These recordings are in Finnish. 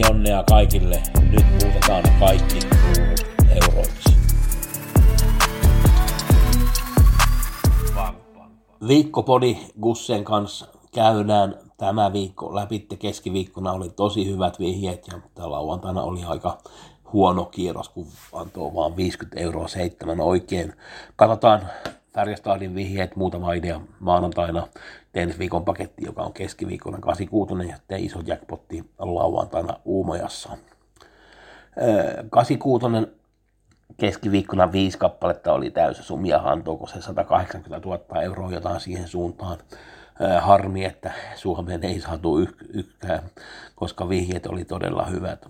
Pelionnea kaikille. Nyt muutetaan kaikki euroiksi. Viikkopodi Gussen kanssa käydään tämä viikko läpi. Keskiviikkona oli tosi hyvät vihjeet ja lauantaina oli aika huono kierros, kun antoi vaan 50 euroa seitsemän oikein. Katsotaan Färjestadin vihjeet, muutama idea maanantaina, teen viikon paketti, joka on keskiviikkona 86 ja sitten iso jackpotti lauantaina Uumajassa. 86 keskiviikkona viisi kappaletta oli täysin sumia antoko se 180 000 euroa jotain siihen suuntaan. Harmi, että Suomeen ei saatu yh- yhtään, koska vihjeet oli todella hyvät.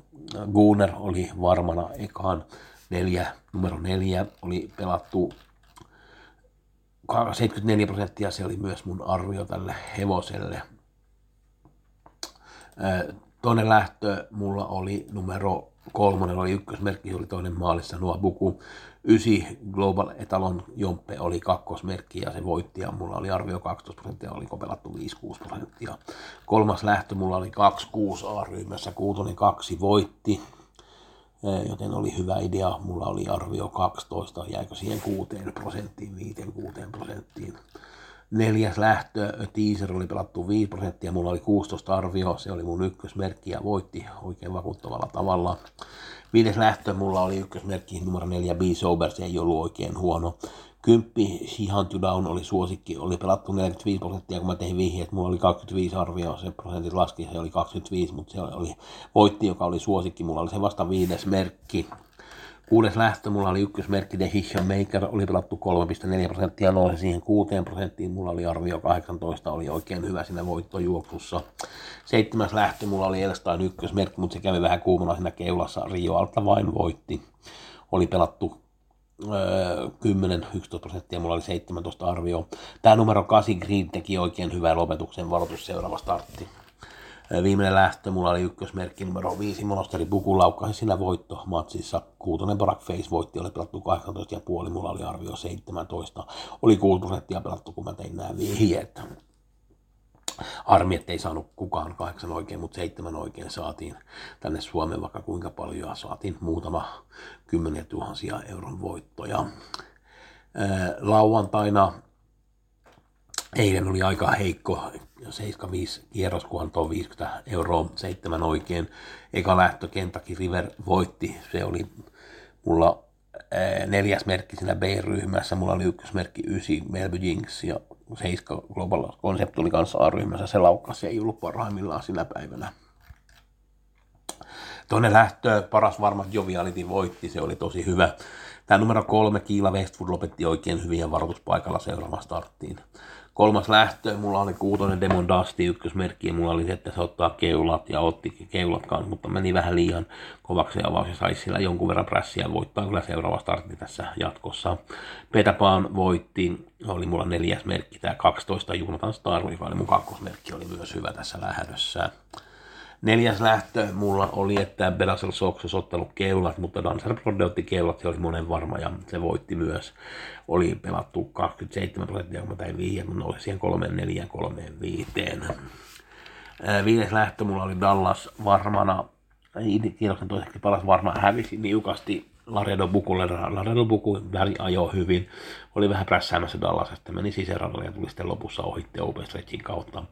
Gunner oli varmana ekaan neljä, numero neljä oli pelattu 74 prosenttia, se oli myös mun arvio tälle hevoselle. Ää, Toinen lähtö mulla oli numero kolmonen, oli ykkösmerkki, oli toinen maalissa nuo Buku. Ysi Global Etalon Jompe oli kakkosmerkki ja se voitti ja mulla oli arvio 12 prosenttia, oliko pelattu 5-6 prosenttia. Kolmas lähtö mulla oli 2-6 A-ryhmässä, kuutonen kaksi voitti, joten oli hyvä idea. Mulla oli arvio 12, jäikö siihen 6 prosenttiin, 5-6 prosenttiin. Neljäs lähtö, teaser oli pelattu 5 prosenttia, mulla oli 16 arvio, se oli mun ykkösmerkki ja voitti oikein vakuuttavalla tavalla. Viides lähtö, mulla oli ykkösmerkki numero 4, B Sober, se ei ollut oikein huono. Kymppi, She Hunt You Down oli suosikki, oli pelattu 45 prosenttia, kun mä tein vihjeet, mulla oli 25 arvio, se prosentit laski, se oli 25, mutta se oli voitti, joka oli suosikki, mulla oli se vasta viides merkki. Kuudes lähtö, mulla oli ykkösmerkki The Hition Maker, oli pelattu 3,4 prosenttia, nousi siihen 6 prosenttiin, mulla oli arvio 18, oli oikein hyvä siinä voittojuoksussa. Seitsemäs lähtö, mulla oli Elstain ykkösmerkki, mutta se kävi vähän kuumana siinä keulassa, Rio Alta vain voitti. Oli pelattu 10-11 prosenttia, mulla oli 17 arvio. Tämä numero 8 Green teki oikein hyvää lopetuksen varoitus seuraava startti. Viimeinen lähtö, mulla oli ykkösmerkki numero 5, Monosteri Puku laukkasi siinä voitto matsissa. Kuutonen Barack Face voitti, oli pelattu 18,5, mulla oli arvio 17. Oli 6 prosenttia pelattu, kun mä tein nämä vihjeet. Harmi, ettei saanut kukaan kahdeksan oikein, mutta seitsemän oikein saatiin tänne Suomeen vaikka kuinka paljon ja saatiin muutama kymmeniä tuhansia euron voittoja. Ää, Lauantaina eilen oli aika heikko, 75 kierros, kun antoi 50 euroa, seitsemän oikein. Eka lähtö Kentucky River voitti, se oli mulla ää, neljäs merkki siinä B-ryhmässä, mulla oli ykkösmerkki 9 Melby Jinx ja 7 Global Concept kanssa A-ryhmässä, se laukkasi ei ollut parhaimmillaan sinä päivänä. Toinen lähtö, paras varmat Joviality voitti, se oli tosi hyvä. Tämä numero kolme, Kiila Westwood lopetti oikein hyvin ja varoituspaikalla seuraava starttiin. Kolmas lähtö, mulla oli kuutonen Demon Dusty ykkösmerkki ja mulla oli se, että se ottaa keulat ja otti keulat kanssa, mutta meni vähän liian kovaksi avaus ja saisi sillä jonkun verran prässiä ja voittaa kyllä seuraava startti tässä jatkossa. Petapaan voitti, oli mulla neljäs merkki, tämä 12 Jonathan Star, joka oli mun kakkosmerkki, oli myös hyvä tässä lähdössä. Neljäs lähtö mulla oli, että Belasel Sox olisi ottanut keulat, mutta Dancer Brode otti keulat, se oli monen varma ja se voitti myös. Oli pelattu 27 prosenttia, kun mä tein viiä, mutta nousi siihen 3, 4, 3, 5. Viides lähtö mulla oli Dallas varmana, kierroksen toiseksi paras varma hävisi niukasti Laredo Bukulle. Laredo Buku väli ajoi hyvin. Oli vähän prässäämässä Dallasesta, meni sisäradalle ja tuli sitten lopussa ohitte Open Stretchin kautta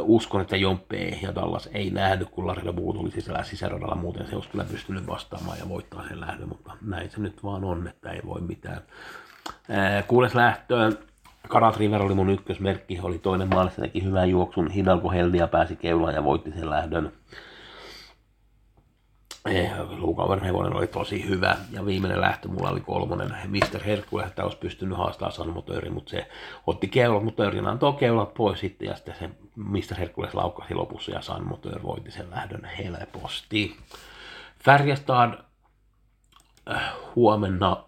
uskon, että Jompe ja Dallas ei nähnyt, kun Laredo Buku tuli sisällä sisäradalla, muuten se olisi kyllä pystynyt vastaamaan ja voittaa sen lähdön, mutta näin se nyt vaan on, että ei voi mitään. Kuudes lähtö, Karat River oli mun ykkösmerkki, oli toinen maalissa, teki hyvän juoksun, Hidalgo Heldia pääsi keulaan ja voitti sen lähdön. Luukauven hevonen oli tosi hyvä. Ja viimeinen lähtö mulla oli kolmonen. Mr. Herkule, että olisi pystynyt haastamaan San Motörin, mutta se otti keulat, mutta Örin antoi keulat pois sitten ja sitten se Mr. Herkules laukkasi lopussa ja San Motor voitti sen lähdön helposti. Färjestad äh, huomenna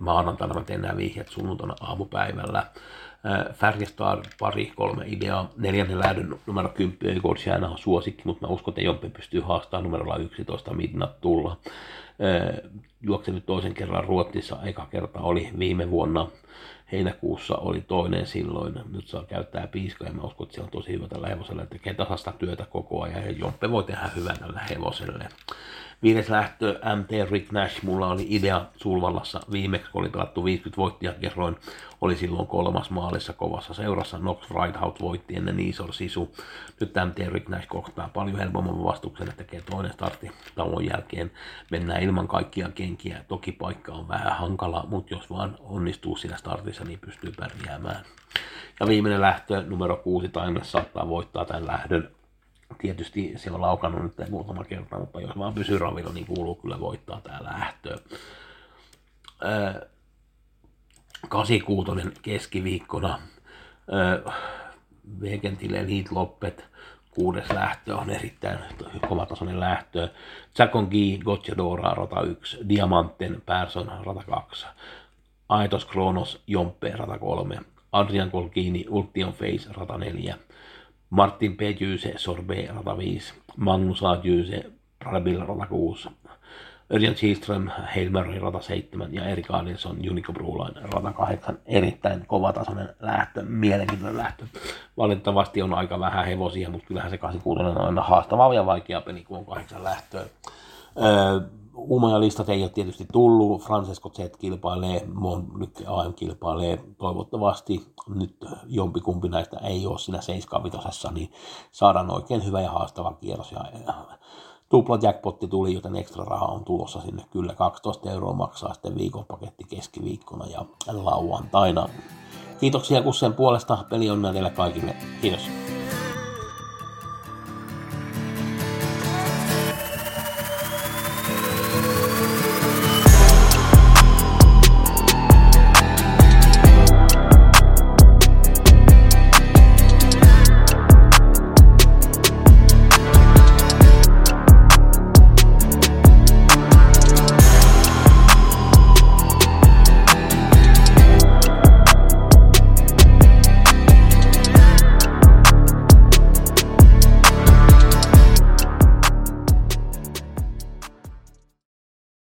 maanantaina mä teen nämä vihjeet sunnuntaina aamupäivällä. Äh, Färjestad pari, kolme ideaa. Neljännen lähdön numero 10 Gorsiana on suosikki, mutta mä uskon, että Jompe pystyy haastamaan numerolla 11 Midnat tulla. Juoksen nyt toisen kerran Ruotsissa, eka kerta oli viime vuonna heinäkuussa oli toinen silloin. Nyt saa käyttää piiskoja. Mä uskon, että se on tosi hyvä tällä hevosella. Tekee tasasta työtä koko ajan ja Jompe voi tehdä hyvän tällä hevoselle. Viides lähtö MT Rick Nash. Mulla oli idea Sulvallassa viimeksi, kun oli pelattu 50 voittia kerroin. Oli silloin kolmas maalissa kovassa seurassa. Nox Ridehout voitti ennen Isor Sisu. Nyt MT Rick Nash kohtaa paljon helpomman vastuksen, että tekee toinen startti tauon jälkeen. Mennään ilman kaikkia kenkiä. Toki paikka on vähän hankala, mutta jos vaan onnistuu siinä startissa, niin pystyy pärjäämään. Ja viimeinen lähtö, numero 6, Timeless saattaa voittaa tämän lähdön tietysti se on laukannut nyt muutama kerta, mutta jos vaan pysyy ravilla, niin kuuluu kyllä voittaa tää lähtö. 86 keskiviikkona. Vekentille Elite Loppet, kuudes lähtö on erittäin kovatasoinen lähtö. Chacon G, Gocciadora, rata 1, Diamanten, Persson, rata 2, Aitos Kronos, Jompe, rata 3, Adrian Colgini, Ultion Face, rata 4, Martin P. Jyse, Sorbe, rata 5, Magnus A. Jyse, Rabil, rata 6, Örjan Kihlström, Heilmeri, rata 7 ja Erik Adilson, Unico Broline, rata 8. Erittäin kovatasoinen lähtö, mielenkiintoinen lähtö. Valitettavasti on aika vähän hevosia, mutta kyllähän se 86 on aina haastava ja vaikea peli, kun on kahdeksan lähtöä. Öö, Uumajalistat ei ole tietysti tullut, Francesco Z kilpailee, nyt AM kilpailee, toivottavasti nyt jompikumpi näistä ei ole siinä 7 niin saadaan oikein hyvä ja haastava kierros. Ja, tupla jackpotti tuli, joten ekstra raha on tulossa sinne. Kyllä 12 euroa maksaa sitten viikonpaketti keskiviikkona ja lauantaina. Kiitoksia Kussen puolesta. Peli on teille kaikille. Kiitos.